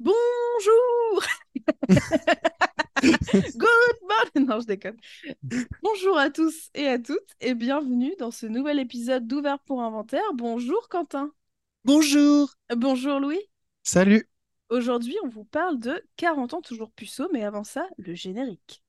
Bonjour Good morning Non, je déconne. Bonjour à tous et à toutes et bienvenue dans ce nouvel épisode d'Ouvert pour Inventaire. Bonjour Quentin. Bonjour. Bonjour Louis. Salut. Aujourd'hui, on vous parle de 40 ans toujours puceau, mais avant ça, le générique.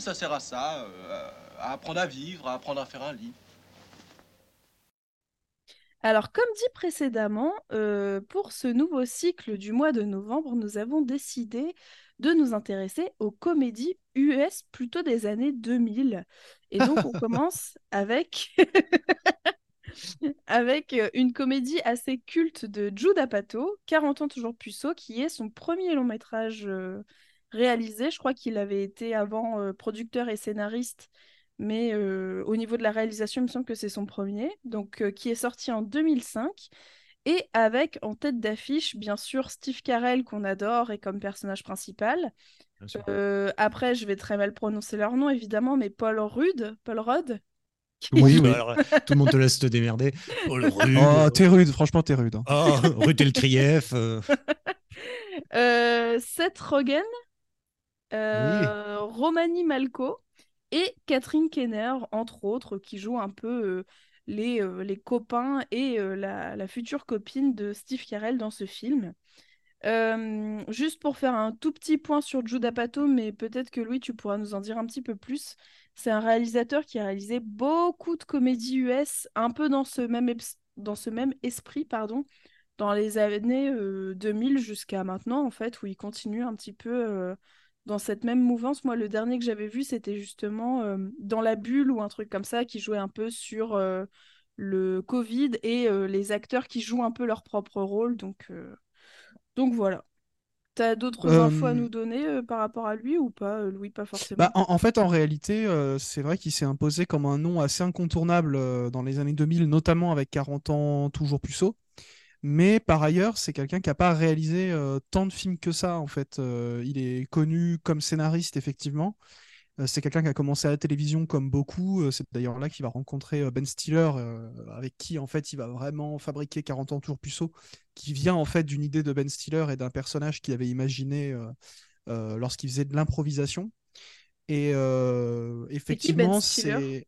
Ça sert à ça, euh, à apprendre à vivre, à apprendre à faire un lit. Alors, comme dit précédemment, euh, pour ce nouveau cycle du mois de novembre, nous avons décidé de nous intéresser aux comédies US plutôt des années 2000. Et donc, on commence avec... avec euh, une comédie assez culte de Jude Apatow, 40 ans toujours puceau, qui est son premier long métrage euh, réalisé. Je crois qu'il avait été avant euh, producteur et scénariste, mais euh, au niveau de la réalisation, il me semble que c'est son premier, donc euh, qui est sorti en 2005. Et avec en tête d'affiche, bien sûr, Steve Carell, qu'on adore, et comme personnage principal. Euh, après, je vais très mal prononcer leur nom, évidemment, mais Paul Rudd, Paul Rudd. qui Oui, joue- oui. Alors, tout le monde te laisse te démerder. Oh, le rude. Oh, t'es rude, franchement, t'es rude. hein. Oh, Telkrieff. euh. Euh, Seth Rogen, euh, Romani Malco et Catherine Kenner, entre autres, qui jouent un peu euh, les, euh, les copains et la, la future copine de Steve Carell dans ce film. Juste pour faire un tout petit point sur Jude Apatow, mais peut-être que Louis, tu pourras nous en dire un petit peu plus. C'est un réalisateur qui a réalisé beaucoup de comédies US, un peu dans ce même, dans ce même esprit, pardon, dans les années euh, 2000 jusqu'à maintenant, en fait, où il continue un petit peu dans cette même mouvance. Moi, le dernier que j'avais vu, c'était justement euh, Dans la bulle ou un truc comme ça, qui jouait un peu sur euh, le Covid et euh, les acteurs qui jouent un peu leur propre rôle. Donc, donc voilà. T'as d'autres Euh, infos à nous donner par rapport à lui ou pas, Louis? Pas forcément. Bah, en, en fait, en réalité, c'est vrai qu'il s'est imposé comme un nom assez incontournable dans les années 2000, notamment avec 40 ans toujours puceau. Mais par ailleurs, c'est quelqu'un qui n'a pas réalisé euh, tant de films que ça, en fait. Euh, il est connu comme scénariste, effectivement. Euh, c'est quelqu'un qui a commencé à la télévision comme beaucoup. C'est d'ailleurs là qu'il va rencontrer Ben Stiller, avec qui, en fait, il va vraiment fabriquer 40 ans toujours puceau, qui vient, en fait, d'une idée de Ben Stiller et d'un personnage qu'il avait imaginé lorsqu'il faisait de l'improvisation. Et euh, effectivement, c'est.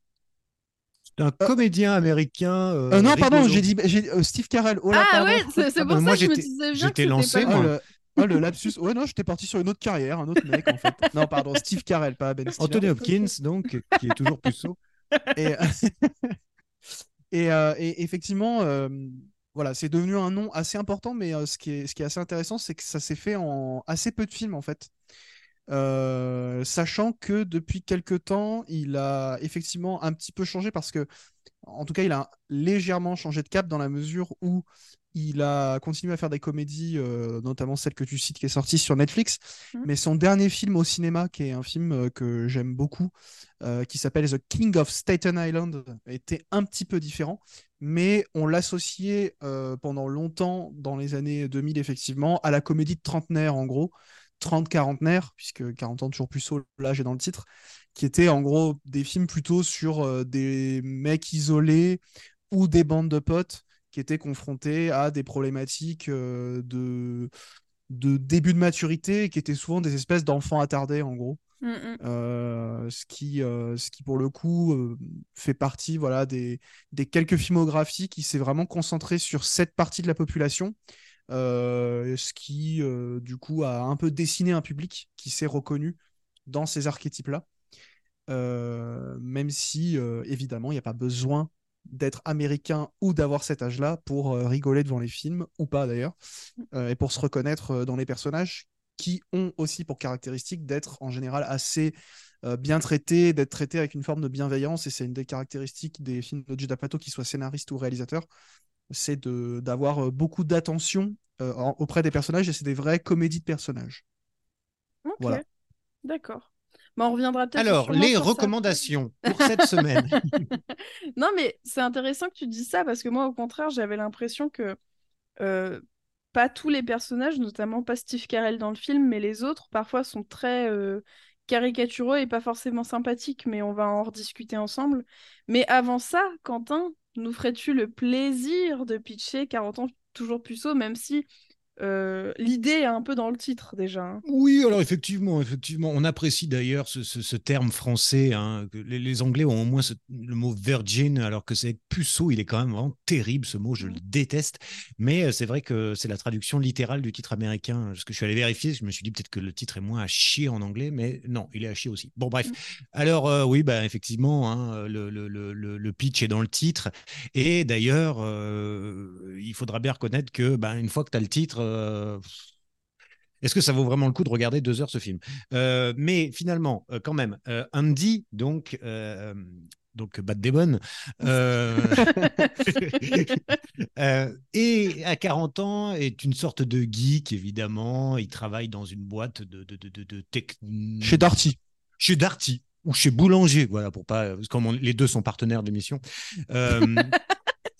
C'est un comédien américain. euh, Euh, non, pardon, j'ai dit euh, Steve Carell. Oh là, Ah pardon. ouais, c'est Ah pour bah, ça que je me disais bien j'étais lancé, Oh, moi. le... oh, le lapsus. Ouais, non, j'étais parti sur une autre carrière, un autre mec en fait. Non, pardon, Steve Carell, pas Ben Stiller. Anthony Hopkins, donc, qui est toujours puceau. Et, et, euh, et effectivement, euh, voilà, c'est devenu un nom assez important, mais euh, ce qui est, ce qui est assez intéressant, c'est que ça s'est fait en assez peu de films en fait. Euh, sachant que depuis quelques temps, il a effectivement un petit peu changé parce que, en tout cas, il a légèrement changé de cap dans la mesure où il a continué à faire des comédies, euh, notamment celle que tu cites qui est sortie sur Netflix. Mhm. Mais son dernier film au cinéma, qui est un film euh, que j'aime beaucoup, euh, qui s'appelle The King of Staten Island, était un petit peu différent. Mais on l'associait pendant longtemps, dans les années 2000, effectivement, à la comédie de trentenaire, en gros. 30 quarantenaire, puisque 40 ans toujours plus haut, là j'ai dans le titre, qui étaient en gros des films plutôt sur euh, des mecs isolés ou des bandes de potes qui étaient confrontés à des problématiques euh, de, de début de maturité et qui étaient souvent des espèces d'enfants attardés en gros. Mm, mm. Euh, ce, qui, ce qui, pour le coup, fait partie voilà, des, des quelques filmographies qui s'est vraiment concentré sur cette partie de la population. Euh, ce qui, euh, du coup, a un peu dessiné un public qui s'est reconnu dans ces archétypes-là. Euh, même si, évidemment, il n'y a pas besoin d'être américain ou d'avoir cet âge-là pour rigoler devant les films, ou pas d'ailleurs, et pour se reconnaître dans les personnages qui ont aussi pour caractéristique d'être en général assez bien traités, d'être traités avec une forme de bienveillance, et c'est une des caractéristiques des films de Judd Apatow, qu'il soit scénariste ou réalisateur. C'est de d'avoir euh, beaucoup d'attention euh, auprès des personnages et c'est des vraies comédies de personnages. Ok, Voilà. d'accord. Bah, on reviendra peut-être Alors, les sur ça. recommandations pour cette semaine. Non, mais c'est intéressant que tu dis ça parce que moi, au contraire, j'avais l'impression que euh, pas tous les personnages, notamment pas Steve Carell dans le film, mais les autres, parfois sont très euh, caricaturaux et pas forcément sympathiques, mais on va en rediscuter ensemble. Mais avant ça, Quentin, nous ferais-tu le plaisir de pitcher 40 ans toujours puceau, même si euh, l'idée est un peu dans le titre déjà. hein. Oui, alors effectivement, effectivement, on apprécie d'ailleurs ce, ce- ce terme français. hein, que les, les Anglais ont au moins ce- le mot virgin, alors que c'est puceau, il est quand même vraiment terrible ce mot, je le déteste. Mais euh, c'est vrai que c'est la traduction littérale du titre américain. Parce que je suis allé vérifier, je me suis dit peut-être que le titre est moins à chier en anglais, mais non, il est à chier aussi. Bon, bref. Alors, euh, oui, bah, effectivement, hein, le, le- le- le- le pitch est dans le titre. Et d'ailleurs, euh, il faudra bien reconnaître que bah, une fois que tu as le titre, euh, est-ce que ça vaut vraiment le coup de regarder deux heures ce film? Euh, Mais finalement, euh, quand même, euh, Andy, donc, euh, donc Bat Damon, euh, euh, et à 40 ans est une sorte de geek, évidemment. Il travaille dans une boîte de, de, de, de, de tech- Chez Darty. chez Darty ou chez Boulanger, voilà, pour pas, comme on- les deux sont partenaires de l'émission. Euh,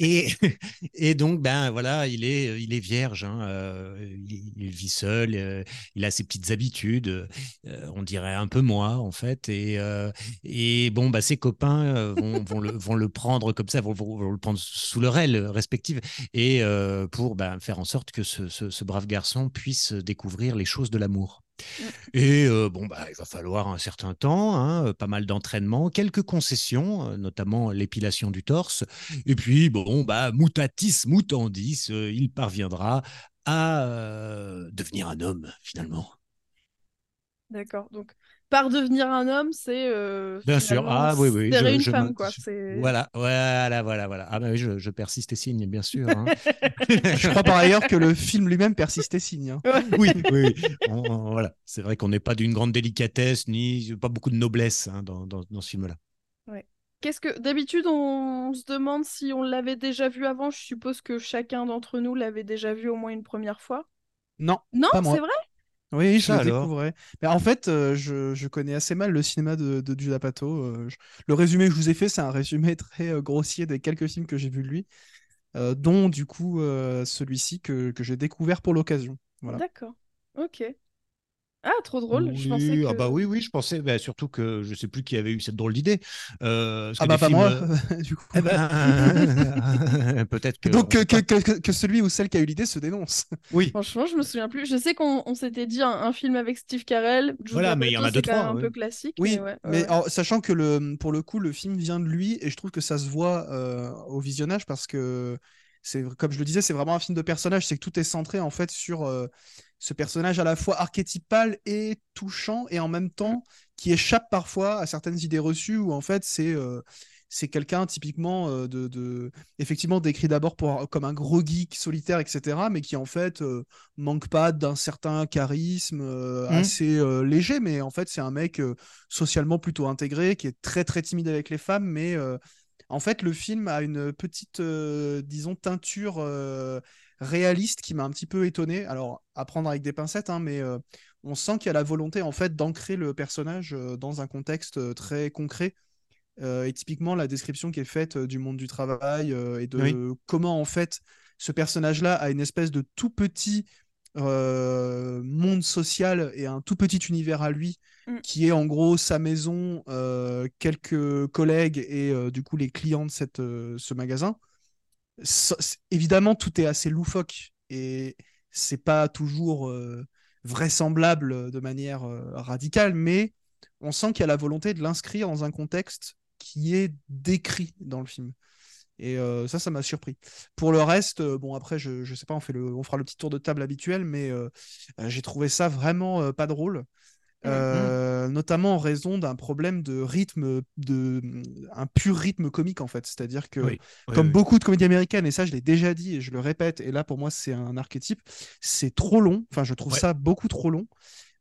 et, donc, ben voilà, il est, il est vierge, hein, euh, il, vit seul, euh, il a ses petites habitudes, euh, on dirait un peu moi en fait, et, et bon, bah, ses copains vont, vont, le, vont le prendre comme ça, vont, vont- le prendre sous leur aile respective, et pour ben, faire en sorte que ce brave garçon puisse découvrir les choses de l'amour. Et euh, bon, bah, il va falloir un certain temps, hein, pas mal d'entraînement, quelques concessions, euh, notamment l'épilation du torse. Et puis, bon, bah, mutatis mutandis, euh, il parviendra à euh, devenir un homme, finalement. D'accord. Donc, par devenir un homme, c'est euh, Bien sûr. Ah oui, oui. je- une je femme, me- quoi. Voilà, voilà, voilà, voilà. Ah, bah oui, je, je persiste et signe, bien sûr. hein. Je crois par ailleurs que le film lui-même persiste et signe. hein. oui, oui, oui. On- on- voilà. C'est vrai qu'on n'est pas d'une grande délicatesse, ni pas beaucoup de noblesse hein, dans, dans- dans ce film-là. Qu'est-ce que d'habitude on se demande si on l'avait déjà vu avant. Je suppose que chacun d'entre nous l'avait déjà vu au moins une première fois. Non, Non, c'est vrai? Oui, je Ça le alors découvrais. Mais en fait, euh, je, je connais assez mal le cinéma de, de Judd euh, je- Le résumé que je vous ai fait, c'est un résumé très euh, grossier des quelques films que j'ai vus de lui, euh, dont du coup euh, celui-ci que, que j'ai découvert pour l'occasion. Voilà. D'accord. Ok. Ah, trop drôle. Je pensais que... ah bah oui, oui, je pensais, bah, surtout que je sais plus qui avait eu cette drôle d'idée. Euh, Ah bah pas films, moi, euh, du coup. eh ben, peut-être que. Donc on que, que, que- que celui ou celle qui a eu l'idée se dénonce. Oui, Franchement, je me souviens plus. Je sais qu'on on s'était dit un, un film avec Steve Carell. Voilà, mais il y en a deux, trois, un ouais. peu classique. Oui, mais ouais, mais ouais. alors, sachant que le, pour le coup, le film vient de lui et je trouve que ça se voit euh, au visionnage parce que c'est, comme je le disais, c'est vraiment un film de personnage. C'est que tout est centré en fait sur euh, ce personnage à la fois archétypal et touchant et en même temps qui échappe parfois à certaines idées reçues où en fait c'est euh, c'est quelqu'un typiquement euh, de, de- effectivement décrit d'abord pour comme un gros geek solitaire etc mais qui en fait euh, manque pas d'un certain charisme euh, Mhm. assez léger mais en fait c'est un mec socialement plutôt intégré qui est très très timide avec les femmes mais en fait le film a une petite disons teinture réaliste qui m'a un petit peu étonné alors à prendre avec des pincettes hein, mais euh, on sent qu'il y a la volonté en fait d'ancrer le personnage euh, dans un contexte euh, très concret euh, et typiquement la description qui est faite euh, du monde du travail euh, et de Oui. comment en fait ce personnage-là a une espèce de tout petit euh, monde social et un tout petit univers à lui Mm. qui est en gros sa maison, euh, quelques collègues et euh, du coup les clients de cette, euh, ce magasin. Évidemment, tout est assez loufoque et c'est pas toujours euh, vraisemblable de manière euh, radicale, mais on sent qu'il y a la volonté de l'inscrire dans un contexte qui est décrit dans le film. Et euh, ça, ça m'a surpris. Pour le reste, bon, après, je, je sais pas, on, fait le, on fera le petit tour de table habituel, mais j'ai trouvé ça vraiment pas drôle. Euh, notamment en raison d'un problème de rythme, de un pur rythme comique en fait. C'est-à-dire que, Oui, oui, comme oui. beaucoup de comédies américaines, et ça je l'ai déjà dit et je le répète, et là pour moi c'est un archétype, c'est trop long. Enfin, je trouve Ouais. ça beaucoup trop long.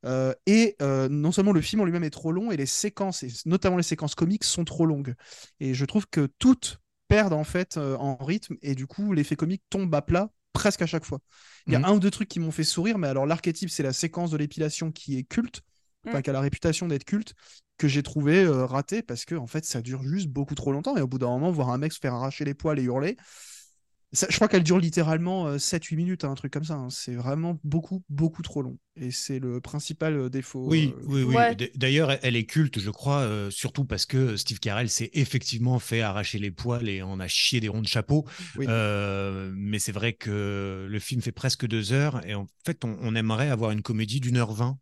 Euh, et euh, non seulement le film en lui-même est trop long, et les séquences, et notamment les séquences comiques, sont trop longues. Et je trouve que toute perdent en fait en rythme et du coup l'effet comique tombe à plat presque à chaque fois. Il y a Mhm. un ou deux trucs qui m'ont fait sourire, mais alors l'archétype, c'est la séquence de l'épilation qui est culte, enfin Mm. qui a la réputation d'être culte, que j'ai trouvé euh, raté parce que en fait ça dure juste beaucoup trop longtemps et au bout d'un moment, voir un mec se faire arracher les poils et hurler. ça- je crois qu'elle dure littéralement euh, 7-8 minutes, hein, un truc comme ça. hein. C'est vraiment beaucoup, beaucoup trop long. Et c'est le principal euh, défaut. Oui, euh, oui, oui. Ouais. D'ailleurs, elle est culte, je crois, euh, surtout parce que Steve Carell s'est effectivement fait arracher les poils et en a chié des ronds de chapeau. Oui. Euh, mais c'est vrai que le film fait presque deux heures et en fait, on, on aimerait avoir une comédie d'une heure vingt.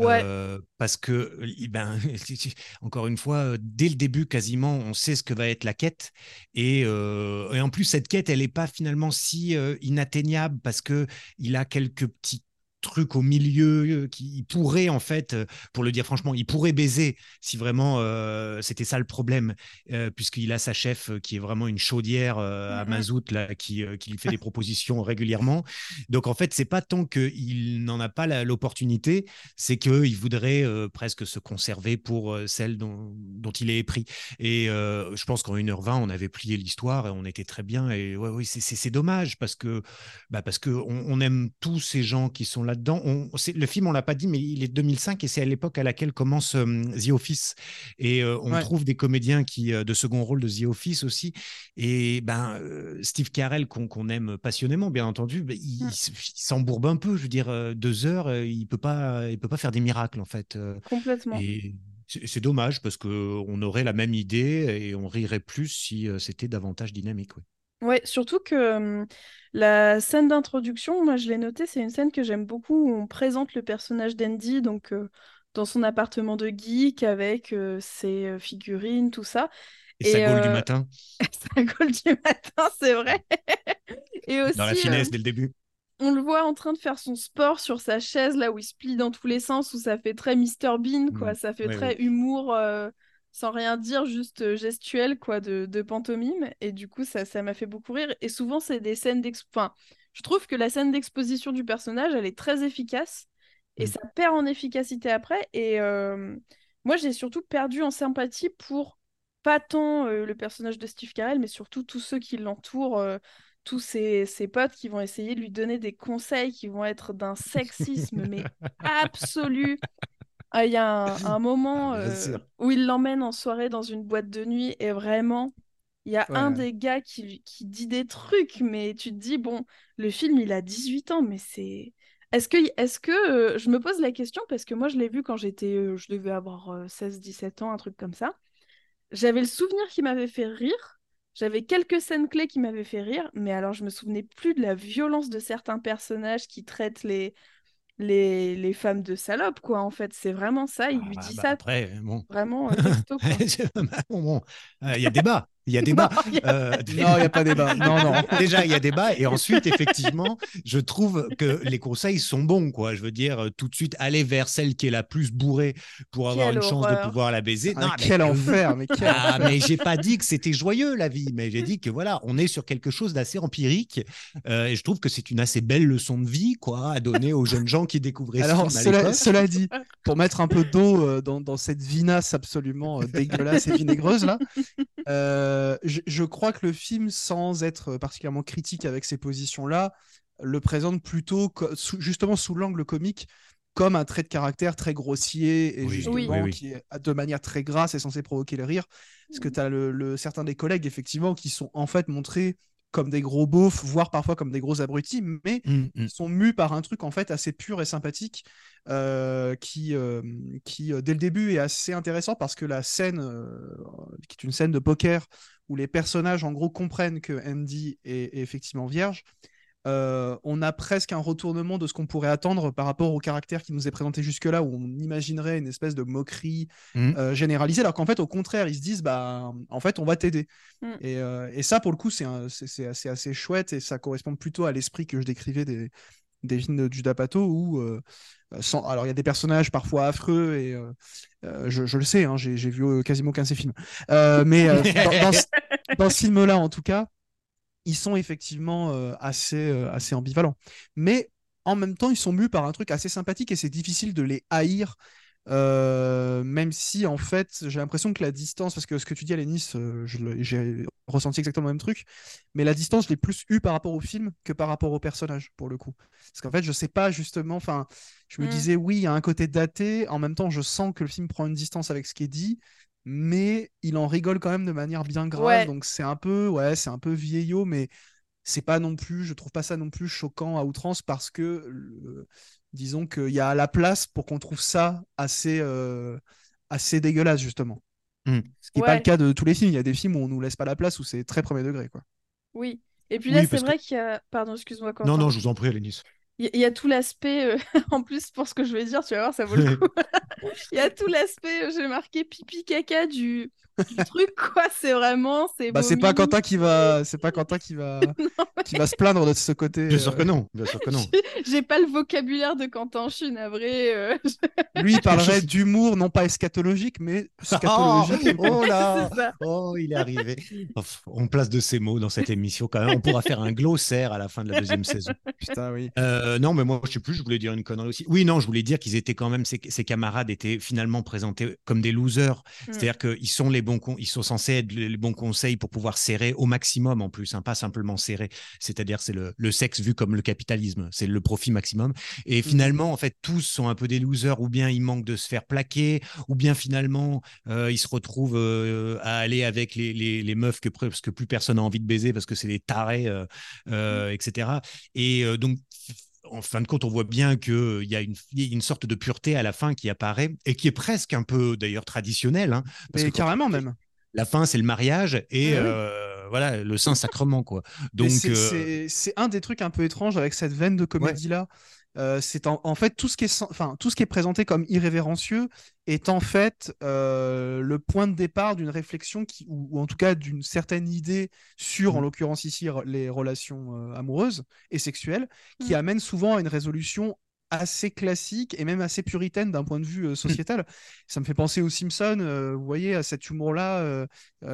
Euh, parce que, ben, encore une fois, euh, dès le début, quasiment, on sait ce que va être la quête. Et, euh, en plus, cette quête, elle n'est pas finalement si inatteignable parce que il a quelques petits trucs au milieu euh, qui pourrait en fait, euh, pour le dire franchement, il pourrait baiser si vraiment euh, c'était ça le problème, euh, puisqu'il a sa chef qui est vraiment une chaudière euh, à mazout là, qui, qui lui fait des propositions régulièrement. Donc en fait, c'est pas tant qu'il n'en a pas l'opportunité, c'est qu'il voudrait presque se conserver pour celle dont, dont il est épris. Et je pense qu'en 1h20, on avait plié l'histoire et on était très bien. Et ouais, oui, c'est- c'est dommage parce que, bah, parce que on, on aime tous ces gens qui sont là-dedans. C'est- le film, on l'a pas dit, mais il est de 2005 et c'est à l'époque à laquelle commence euh, The Office. Et euh, on Ouais. trouve des comédiens qui, euh, de second rôle de The Office aussi. Et ben, Steve Carell, qu'on qu'on aime passionnément, bien entendu, ben, il, Mm. il s'embourbe un peu. Je veux dire, deux heures, il peut pas, il peut pas faire des miracles en fait. Complètement. et c'est dommage parce que on aurait la même idée et on rirait plus si c'était davantage dynamique. ouais. Ouais, surtout que la scène d'introduction, moi je l'ai noté, c'est une scène que j'aime beaucoup où on présente le personnage d'Andy donc euh, dans son appartement de geek avec euh, ses figurines, tout ça. Et, sa Et, gaule du matin, Sa gueule du matin, c'est vrai. Et aussi, dans la finesse dès le début. on le voit en train de faire son sport sur sa chaise, là où il se plie dans tous les sens, où ça fait très Mr Bean, quoi. Mm. Ça fait Ouais, très humour, sans rien dire, juste euh, gestuel, quoi, de, de pantomime. Et du coup, ça, ça m'a fait beaucoup rire. Et souvent, c'est des scènes d'ex... Enfin, je trouve que la scène d'exposition du personnage, elle est très efficace. Et Mm. ça perd en efficacité après. Et euh, moi, j'ai surtout perdu en sympathie pour pas tant euh, le personnage de Steve Carell, mais surtout tous ceux qui l'entourent. euh, tous ses, ses potes qui vont essayer de lui donner des conseils qui vont être d'un sexisme, mais absolu. Ah, Il y a un, un moment Ah, euh, où il l'emmène en soirée dans une boîte de nuit et vraiment, il y a Ouais, un des gars qui, qui dit des trucs, mais tu te dis, bon, le film, il a 18 ans, mais c'est... Est-ce que, est-ce que euh, je me pose la question parce que moi je l'ai vu quand j'étais, euh, je devais avoir 16-17 ans, un truc comme ça. J'avais le souvenir qui m'avait fait rire. J'avais quelques scènes clés qui m'avaient fait rire, mais alors je me souvenais plus de la violence de certains personnages qui traitent les, les, les femmes de salopes, quoi. En fait, c'est vraiment ça. Il Ah, lui bah, dit bah, ça après, bon. vraiment euh, texto, euh, il y a débat. Il y a débat. Non, il y a Euh, il n'y a pas débat. Non, non. Déjà, il y a débat. Et ensuite, effectivement, je trouve que les conseils sont bons. Quoi. Je veux dire, euh, tout de suite, aller vers celle qui est la plus bourrée pour avoir Quelle une chance de pouvoir la baiser. Ah, Non, quel mais- enfer, mais quel Ah, mais j'ai pas dit que c'était joyeux la vie, mais j'ai dit que voilà, on est sur quelque chose d'assez empirique euh, et je trouve que c'est une assez belle leçon de vie quoi à donner aux jeunes gens qui découvraient ce Alors, film à cela, dit, pour mettre un peu d'eau euh, dans, dans cette vinasse absolument euh, dégueulasse et vinaigreuse là, euh, je, je crois que le film, sans être particulièrement critique avec ces positions-là, le présente plutôt co- sous- justement sous l'angle comique comme un trait de caractère très grossier et Oui, justement oui, oui. qui est de manière très grasse et censé provoquer le rire. Parce que tu as le, le- certains des collègues effectivement qui sont en fait montrés comme des gros beaufs, voire parfois comme des gros abrutis, mais Mm, mm. ils sont mus par un truc en fait assez pur et sympathique euh, qui, euh, qui euh, dès le début est assez intéressant parce que la scène euh, qui est une scène de poker où les personnages en gros comprennent que Andy est, est effectivement vierge euh, on a presque un retournement de ce qu'on pourrait attendre par rapport au caractère qui nous est présenté jusque-là, où on imaginerait une espèce de moquerie Mhm. euh, généralisée, alors qu'en fait, au contraire, ils se disent, bah, en fait, on va t'aider. Mm. Et, euh, et ça, pour le coup, c'est un- c'est- c'est assez, assez chouette et ça correspond plutôt à l'esprit que je décrivais des, des films de Judas Pato où, euh, sans... alors il y a des personnages parfois affreux et je, je le sais, hein, j'ai j'ai vu quasiment aucun de ces films. Euh, mais euh, dans, dans ce, dans ce film-là, en tout cas, ils sont effectivement euh, assez, euh, assez ambivalents. Mais en même temps, ils sont mus par un truc assez sympathique et c'est difficile de les haïr Euh, même si en fait j'ai l'impression que la distance, parce que ce que tu dis à Lénis, euh, j'ai ressenti exactement le même truc, mais la distance je l'ai plus eu par rapport au film que par rapport au personnage pour le coup. Parce qu'en fait je sais pas justement, enfin je me Mm. disais oui il y a un côté daté, en même temps je sens que le film prend une distance avec ce qui est dit, mais il en rigole quand même de manière bien grave, Ouais. donc c'est un peu ouais c'est un peu vieillot, mais c'est pas non plus, je trouve pas ça non plus choquant à outrance parce que le- disons qu'il y a la place pour qu'on trouve ça assez, euh, assez dégueulasse, justement. Mm. Ce qui n'est pas le cas de tous les films. Il y a des films où on nous laisse pas la place, où c'est très premier degré. Quoi. Oui. Et puis Oui, là, c'est vrai qu'il y a. Pardon, excuse-moi. Non, non, je vous en prie, Lénis. Il y, a tout l'aspect, euh, en plus pour ce que je vais dire, tu vas voir, ça vaut le coup. Il y a tout l'aspect, euh, j'ai marqué pipi caca du, du truc, quoi. C'est vraiment, c'est Bah, c'est pas Quentin qui va, c'est pas Quentin qui va, qui va se plaindre de ce côté. Bien euh, sûr que non, bien sûr que non. J'ai- pas le vocabulaire de Quentin, je suis navrée. euh, Lui, il parlerait d'humour, non pas eschatologique, mais scatologique. Oh, oh là. Oh, il est arrivé. On place de ces mots dans cette émission quand même. On pourra faire un glossaire à la fin de la deuxième saison. Putain, oui. Euh, non, mais moi, je sais plus, je voulais dire une connerie aussi. Oui, non, je voulais dire qu'ils étaient quand même, ces, ces camarades étaient finalement présentés comme des losers. Mm. C'est-à-dire qu'ils sont les bons, ils sont censés être les bons conseils pour pouvoir serrer au maximum en plus, hein, pas simplement serrer. C'est-à-dire, c'est le, le sexe vu comme le capitalisme, c'est le profit maximum. Et finalement, en fait, tous sont un peu des losers, ou bien ils manquent de se faire plaquer, ou bien finalement, euh, ils se retrouvent euh, à aller avec les, les, les meufs que presque plus personne n'a envie de baiser parce que c'est des tarés, euh, euh, etc. Et donc, en fin de compte, on voit bien qu'il y, a une- il y a une sorte de pureté à la fin qui apparaît et qui est presque un peu d'ailleurs traditionnelle. hein, parce Mais que quand- carrément même. La fin, c'est le mariage et oui. euh, voilà le saint sacrement quoi. Mais Donc c'est- euh, c'est un des trucs un peu étranges avec cette veine de comédie là. c'est en, en fait tout ce qui est enfin tout ce qui est présenté comme irrévérencieux est en fait euh, le point de départ d'une réflexion qui ou, ou en tout cas d'une certaine idée sur en Mm. l'occurrence ici les relations euh, amoureuses et sexuelles qui Mm. amène souvent à une résolution assez classique et même assez puritaine d'un point de vue euh, sociétal. Ça me fait penser aux Simpsons, euh, vous voyez, à cet humour-là euh,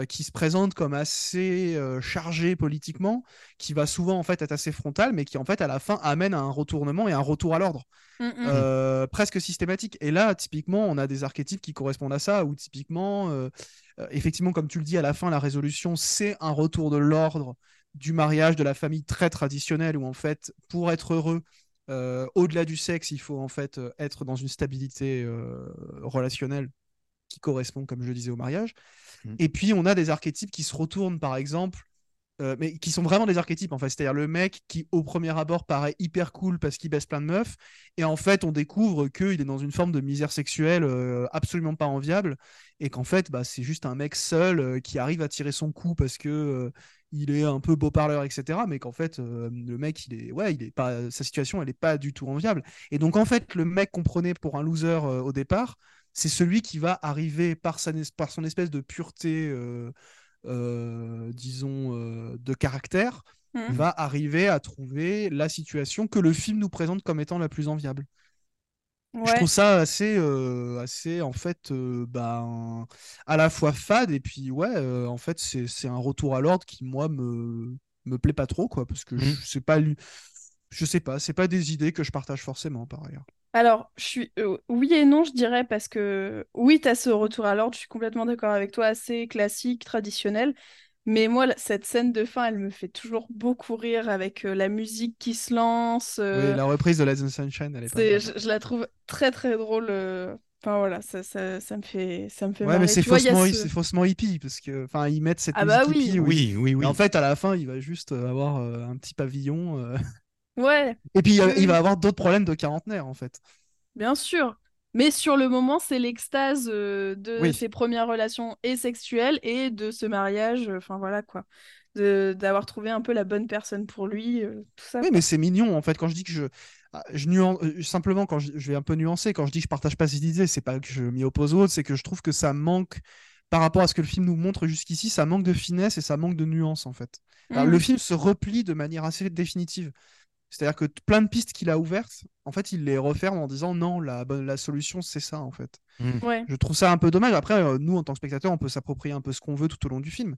qui se présente comme assez chargé politiquement, qui va souvent en fait être assez frontal, mais qui en fait à la fin amène à un retournement et un retour à l'ordre. Mm, mm. Euh, presque systématique. Et là, typiquement, on a des archétypes qui correspondent à ça, où typiquement, effectivement, comme tu le dis, à la fin, la résolution, c'est un retour de l'ordre du mariage, de la famille très traditionnelle, où en fait, pour être heureux, au-delà du sexe, il faut en fait euh, être dans une stabilité euh, relationnelle qui correspond, comme je le disais, au mariage. Mm. Et puis, on a des archétypes qui se retournent, par exemple, euh, mais qui sont vraiment des archétypes en fait. C'est-à-dire le mec qui, au premier abord, paraît hyper cool parce qu'il baisse plein de meufs, et en fait, on découvre qu'il est dans une forme de misère sexuelle euh, absolument pas enviable, et qu'en fait, bah, c'est juste un mec seul euh, qui arrive à tirer son coup parce que euh, il est un peu beau parleur, etc. Mais qu'en fait, euh, le mec, il est, ouais, il est pas, sa situation, elle est pas du tout enviable. Et donc, en fait, le mec qu'on prenait pour un loser euh, au départ, c'est celui qui va arriver par, sa, par son espèce de pureté. euh, disons, de caractère, Mhm. va arriver à trouver la situation que le film nous présente comme étant la plus enviable. Je trouve ça assez, euh, assez en fait, euh, ben, à la fois fade et puis ouais, euh, en fait, c'est un retour à l'ordre qui moi me me plaît pas trop quoi, parce que Mhm. je sais pas, je sais pas, c'est pas des idées que je partage forcément par ailleurs. Alors, je suis oui et non, je dirais, parce que oui, tu as ce retour à l'ordre, je suis complètement d'accord avec toi, assez classique, traditionnel. Mais moi, la- cette scène de fin, elle me fait toujours beaucoup rire avec euh, la musique qui se lance. euh, Oui, la reprise de Let's and Sunshine, elle est pas c'est, mal. je, je la trouve très très drôle. euh, Enfin voilà, ça, ça, ça me fait, ça me fait Ouais, marrer. mais c'est faussement, ce- c'est faussement hippie parce que, enfin, ils mettent cette Ah bah musique oui. hippie, oui, oui, oui. Et en fait, à la fin, il va juste euh, avoir euh, un petit pavillon. euh, Ouais, Et puis, Oui, il va avoir d'autres problèmes de quarantenaire, en fait. bien sûr. Mais sur le moment, c'est l'extase euh, de Oui. ses premières relations et sexuelles et de ce mariage. euh, Enfin voilà quoi. D'avoir trouvé un peu la bonne personne pour lui, euh, tout ça. Oui, quoi. mais c'est mignon, en fait, quand je dis que je. ah, je Simplement, quand je... je vais un peu nuancer, quand je dis que je partage pas cette idée, c'est pas que je m'y oppose aux autres, c'est que je trouve que ça manque, par rapport à ce que le film nous montre jusqu'ici, ça manque de finesse et ça manque de nuance, en fait. Alors. Le film se replie de manière assez définitive. C'est-à-dire que plein de pistes qu'il a ouvertes, en fait, il les referme en disant non, la, bonne- la solution, c'est ça, en fait. Ouais. Je trouve ça un peu dommage. Après, euh, nous, en tant que spectateurs, on peut s'approprier un peu ce qu'on veut tout au long du film.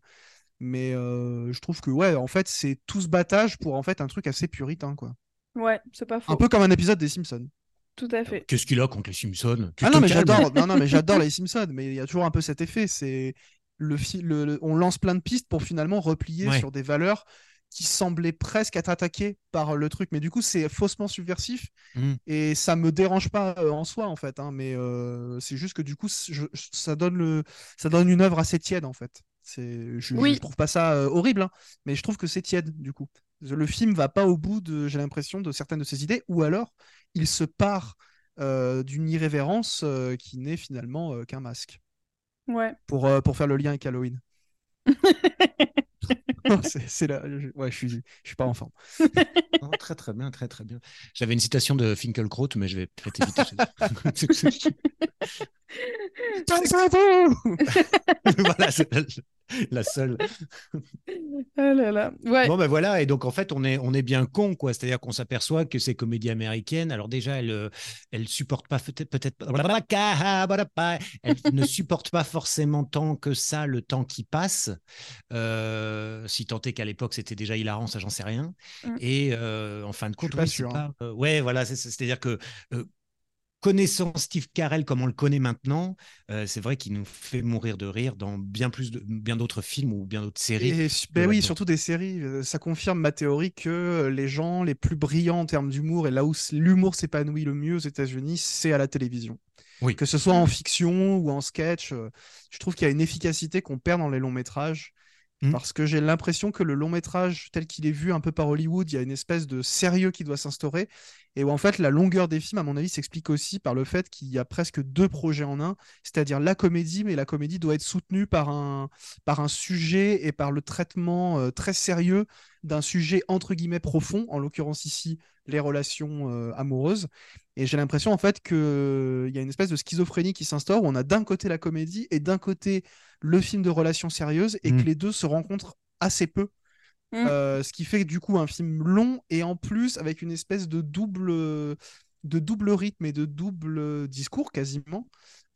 Mais euh, je trouve que, ouais, en fait, c'est tout ce battage pour en fait un truc assez puritain, quoi. Ouais, c'est pas faux. Un peu comme un épisode des Simpsons. Tout à fait. Qu'est-ce qu'il a contre les Simpsons? Tu Ah non mais j'adore, non non mais j'adore les Simpsons, mais il y a toujours un peu cet effet, c'est le, fi- le- le- on lance plein de pistes pour finalement replier Ouais. sur des valeurs qui semblaient presque être attaquées par le truc, mais du coup c'est faussement subversif Mm. et ça me dérange pas euh, en soi en fait, hein, mais euh, c'est juste que du coup c- je- je- ça donne le, ça donne une œuvre assez tiède en fait. C'est, je, Oui. je trouve pas ça euh, horrible, hein, mais je trouve que c'est tiède du coup. Le film va pas au bout de, j'ai l'impression, de certaines de ses idées, ou alors il se part euh, d'une irrévérence euh, qui n'est finalement euh, qu'un masque. Ouais. Pour, euh, pour faire le lien avec Halloween. c'est, la... je- Ouais, je suis, je suis pas en forme. Très très bien, très très bien. J'avais une citation de Finkelkraut, mais je vais peut-être éviter. voilà, c'est la, la seule. Oh là là. Ouais. Bon ben voilà, et donc en fait on est on est bien con quoi, c'est-à-dire qu'on s'aperçoit que ces comédies américaines, alors déjà elles euh, elles supportent pas peut-être peut-être elles ne supportent pas forcément tant que ça le temps qui passe, euh, si tant est qu'à l'époque c'était déjà hilarant, ça j'en sais rien. Mm. Et euh, en fin de suis compte, pas oui, c'est sûr, hein. pas- euh, ouais voilà, c'est- c'est- c'est-à-dire que euh, connaissant Steve Carell comme on le connaît maintenant, euh, c'est vrai qu'il nous fait mourir de rire dans bien plus de bien d'autres films ou bien d'autres séries. Et ben oui, surtout des séries. euh, Ça confirme ma théorie que les gens les plus brillants en termes d'humour et là où l'humour s'épanouit le mieux aux États-Unis, c'est à la télévision. Oui. Que ce soit en fiction ou en sketch, euh, je trouve qu'il y a une efficacité qu'on perd dans les longs métrages. Mhm. Parce que j'ai l'impression que le long métrage, tel qu'il est vu un peu par Hollywood, il y a une espèce de sérieux qui doit s'instaurer. Et où en fait, la longueur des films, à mon avis, s'explique aussi par le fait qu'il y a presque deux projets en un. C'est-à-dire la comédie, mais la comédie doit être soutenue par un, par un sujet et par le traitement euh, très sérieux d'un sujet entre guillemets profond, en l'occurrence ici les relations euh, amoureuses. Et j'ai l'impression en fait qu'il y a une espèce de schizophrénie qui s'instaure où on a d'un côté la comédie et d'un côté le film de relations sérieuses et Mm. que les deux se rencontrent assez peu. Mm. Euh, ce qui fait du coup un film long et en plus avec une espèce de double, de double rythme et de double discours quasiment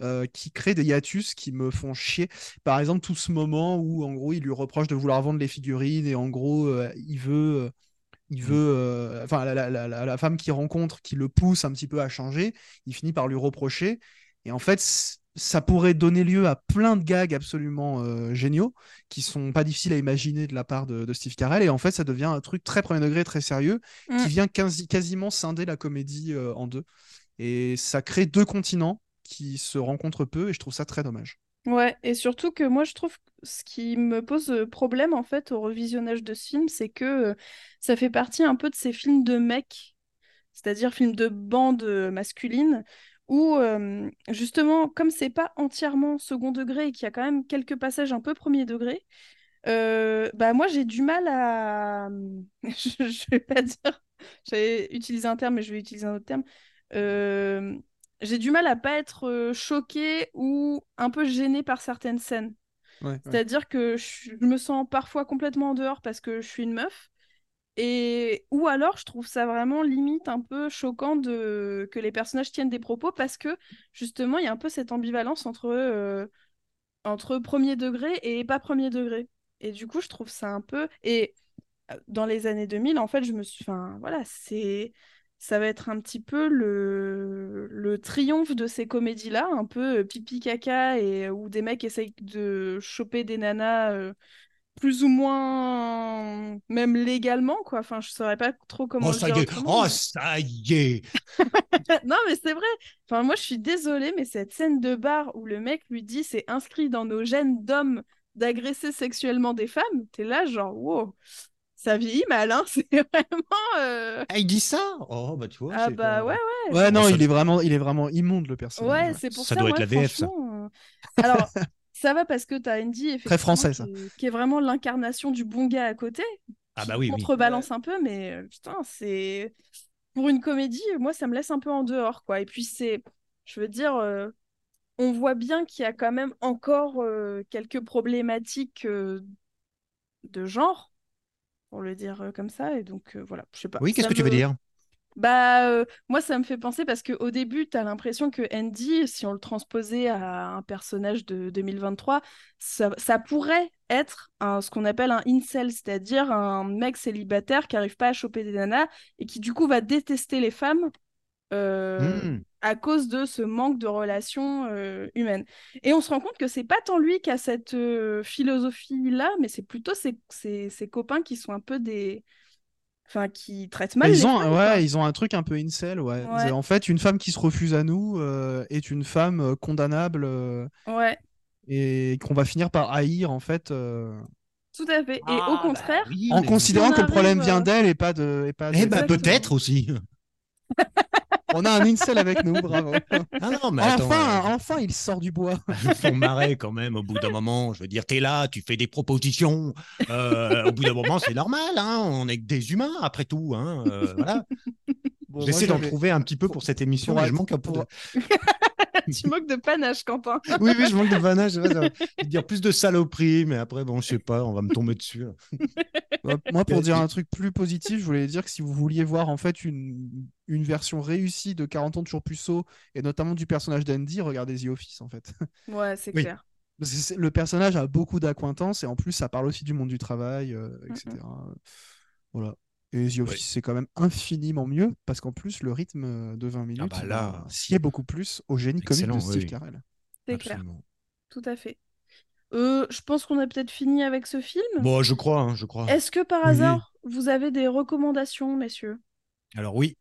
euh, qui crée des hiatus qui me font chier. Par exemple, tout ce moment où en gros il lui reproche de vouloir vendre les figurines et en gros euh, il veut, il Mm. veut, euh, enfin la, la- la- la- femme qu'il rencontre qui le pousse un petit peu à changer, il finit par lui reprocher. Et en fait, ça pourrait donner lieu à plein de gags absolument euh, géniaux qui sont pas difficiles à imaginer de la part de, de Steve Carell. Et en fait, ça devient un truc très premier degré, très sérieux, Mm. qui vient quasi- quasiment scinder la comédie euh, en deux. Et ça crée deux continents qui se rencontrent peu, et je trouve ça très dommage. Ouais, et surtout que moi je trouve ce qui me pose euh, problème en fait au revisionnage de ce film, c'est que euh, ça fait partie un peu de ces films de mecs, c'est-à-dire films de bande masculine, où euh, justement, comme c'est pas entièrement second degré et qu'il y a quand même quelques passages un peu premier degré, euh, bah moi j'ai du mal à. je, je vais pas dire. J'allais utiliser un terme, mais je vais utiliser un autre terme. Euh, J'ai du mal à pas être choquée ou un peu gênée par certaines scènes. Ouais, ouais. C'est-à-dire que je, je me sens parfois complètement en dehors parce que je suis une meuf. Et ou alors je trouve ça vraiment limite un peu choquant de que les personnages tiennent des propos parce que justement il y a un peu cette ambivalence entre euh, entre premier degré et pas premier degré. Et du coup je trouve ça un peu et euh, dans les années 2000 en fait je me suis enfin voilà c'est ça va être un petit peu le, le triomphe de ces comédies-là, un peu euh, pipi caca, et où des mecs essayent de choper des nanas plus ou moins, même légalement, quoi. Enfin, je saurais pas trop comment Oh le ça dire y est, oh ça y est. non, mais c'est vrai. Enfin, moi, je suis désolée, mais cette scène de bar où le mec lui dit c'est inscrit dans nos gènes d'hommes d'agresser sexuellement des femmes, t'es là, genre, wow, ça vieillit mal, hein. C'est vraiment. euh, Ah, il dit ça? Oh bah tu vois. Ah bah pas- ouais, ouais. Ouais, non, ça- il est vraiment, il est vraiment immonde le personnage. Ouais, c'est pour Ça ça. doit être moi, la VF, ça. euh, Alors, ça va parce que t'as Andy, effectivement, français, ça. Qui, est, qui est vraiment l'incarnation du bon gars à côté. Ah bah oui, oui. contrebalance un peu, mais euh, putain, c'est pour une comédie, moi, ça me laisse un peu en dehors, quoi. Et puis c'est, je veux dire, euh, on voit bien qu'il y a quand même encore euh, quelques problématiques euh, de genre, pour le dire comme ça. Et donc voilà, je sais pas. Oui, qu'est-ce que tu veux dire? Bah, euh, moi, ça me fait penser parce qu'au début, tu as l'impression que Andy, si on le transposait à un personnage de 2023, ça, ça pourrait être un, ce qu'on appelle un incel, c'est-à-dire un mec célibataire qui arrive pas à choper des nanas et qui du coup va détester les femmes euh, Hmm. à cause de ce manque de relations euh, humaines. Et on se rend compte que c'est pas tant lui qui a cette philosophie-là, mais c'est plutôt ses, ses- ses copains qui sont un peu des... Enfin, qui traitent mal Bah, les ils ont, femmes, ouais, ils ont un truc un peu incel, ouais. Ouais. En fait, une femme qui se refuse à nous euh, est une femme euh, condamnable euh, Ouais, et qu'on va finir par haïr, en fait, euh, tout à fait. Et Ah, au bah contraire, oui, en considérant on que le problème arrive, vient d'elle et pas de. Et pas Eh de- ben Exactement. peut-être aussi. On a un incel avec nous, bravo. Ah non, mais attends, enfin, euh, enfin, il sort du bois. on marrait quand même au bout d'un moment. Je veux dire, t'es là, tu fais des propositions. Euh, au bout d'un moment, c'est normal. Hein, on est que des humains après tout. Hein, euh, voilà. Bon, J'essaie d'en trouver un petit peu pour cette émission, pour mais je manque un peu. pour- de- tu moques de panache, Quentin. Oui, oui, je manque de vanage. Je vais dire plus de saloperie, mais après, bon, je sais pas, on va me tomber dessus. Moi, pour dire un truc plus positif, je voulais dire que si vous vouliez voir en fait une, une version réussie de 40 ans toujours puceau et notamment du personnage d'Andy, regardez The Office en fait. Ouais, c'est Oui. clair. Parce que c'est- le personnage a beaucoup d'acquaintances et en plus ça parle aussi du monde du travail, euh, etc. Voilà. Et The Office c'est quand même infiniment mieux parce qu'en plus le rythme euh, de 20 minutes bah il là, sied beaucoup plus au génie comique de Steve oui. Carell. C'est clair, tout à fait. Euh, je pense qu'on a peut-être fini avec ce film. Bon, je crois, hein, je crois. Est-ce que par Oui. hasard, vous avez des recommandations, messieurs? Alors oui,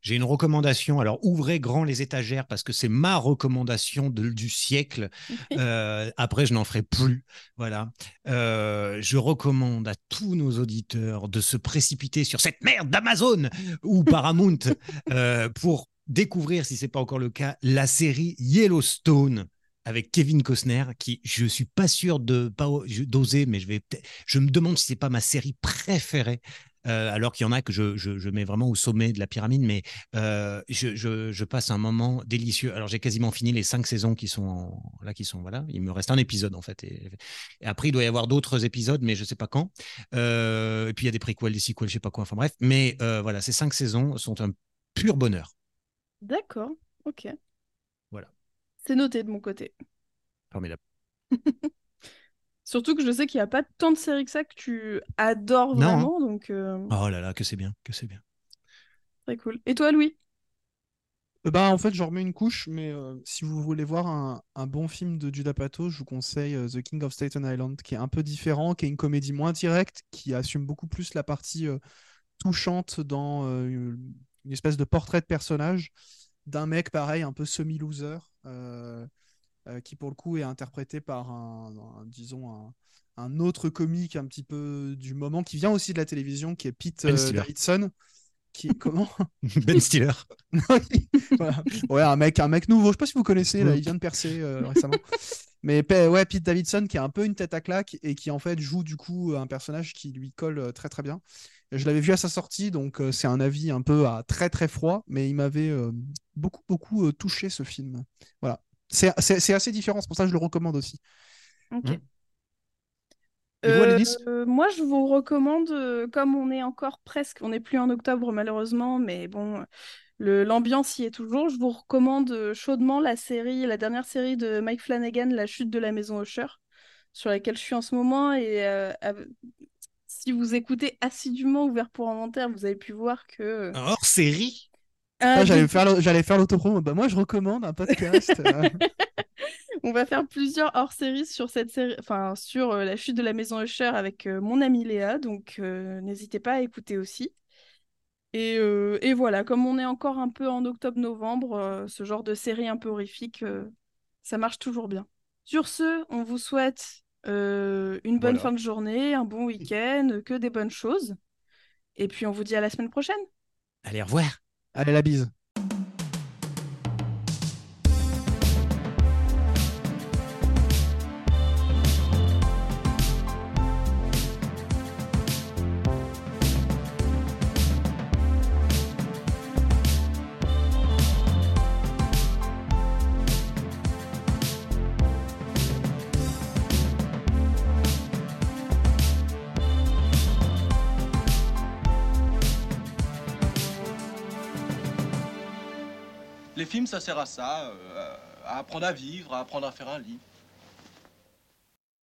j'ai une recommandation. Alors ouvrez grand les étagères parce que c'est ma recommandation de- du siècle. Euh, après, je n'en ferai plus. Voilà. Euh, je recommande à tous nos auditeurs de se précipiter sur cette merde d'Amazon ou Paramount euh, pour découvrir, si c'est pas encore le cas, la série Yellowstone avec Kevin Costner, qui je suis pas sûr de pas d'oser, mais je vais je me demande si c'est pas ma série préférée. Euh, alors qu'il y en a que je, je, je mets vraiment au sommet de la pyramide, mais euh, je, je, passe un moment délicieux. Alors j'ai quasiment fini les cinq saisons qui sont en- là, qui sont voilà. Il me reste un épisode en fait, et, et après il doit y avoir d'autres épisodes, mais je sais pas quand. Euh, et puis il y a des préquels, des sequels, je sais pas quoi. Enfin bref, mais voilà, ces cinq saisons sont un pur bonheur. D'accord, ok. Voilà. C'est noté de mon côté. Formidable. Surtout que je sais qu'il n'y a pas tant de séries que ça que tu adores Non, hein. vraiment, donc euh, Oh là là, que c'est bien, que c'est bien. très cool. Et toi, Louis? Euh, Bah, en fait, j'en remets une couche, mais euh, si vous voulez voir un, un bon film de Judd Apatow, je vous conseille euh, The King of Staten Island, qui est un peu différent, qui est une comédie moins directe, qui assume beaucoup plus la partie euh, touchante dans euh, une une espèce de portrait de personnage d'un mec pareil, un peu semi-loser, euh, qui pour le coup est interprété par un, un- disons, un, un autre comique un petit peu du moment, qui vient aussi de la télévision, qui est Pete Ben euh. Davidson. Qui, comment? Ben Stiller. voilà. Ouais, un mec, un mec nouveau. Je sais pas si vous connaissez, là, il vient de percer euh, récemment. Mais ouais, Pete Davidson qui a un peu une tête à claque et qui en fait joue du coup un personnage qui lui colle très très bien. Je l'avais vu à sa sortie, donc euh, c'est un avis un peu à très très froid, mais il m'avait euh, beaucoup beaucoup euh, touché ce film. Voilà. C'est c'est- c'est assez différent, c'est pour ça que je le recommande aussi. Ok. Et vous, Alénis Euh, moi, je vous recommande, euh, comme on est encore presque, on n'est plus en octobre malheureusement, mais bon, le- l'ambiance y est toujours. Je vous recommande euh, chaudement la série, la dernière série de Mike Flanagan, La chute de la maison Usher, sur laquelle je suis en ce moment. Et euh, si vous écoutez assidûment Ouvert pour inventaire, vous avez pu voir que. euh, Hors série. Un Ah, j'allais faire le- j'allais faire l'autopromo. Bah moi je recommande un podcast. euh, On va faire plusieurs hors-séries sur cette série, enfin sur euh, la chute de la maison Usher avec euh, mon amie Léa, donc euh, n'hésitez pas à écouter aussi. Et, euh, et voilà, comme on est encore un peu en octobre-novembre, euh, ce genre de série un peu horrifique, euh, ça marche toujours bien. Sur ce, on vous souhaite euh, une bonne Voilà. fin de journée, un bon week-end, que des bonnes choses. Et puis on vous dit à la semaine prochaine. Allez, au revoir. Allez la bise. Sert à ça, euh, à apprendre à vivre, à apprendre à faire un lit.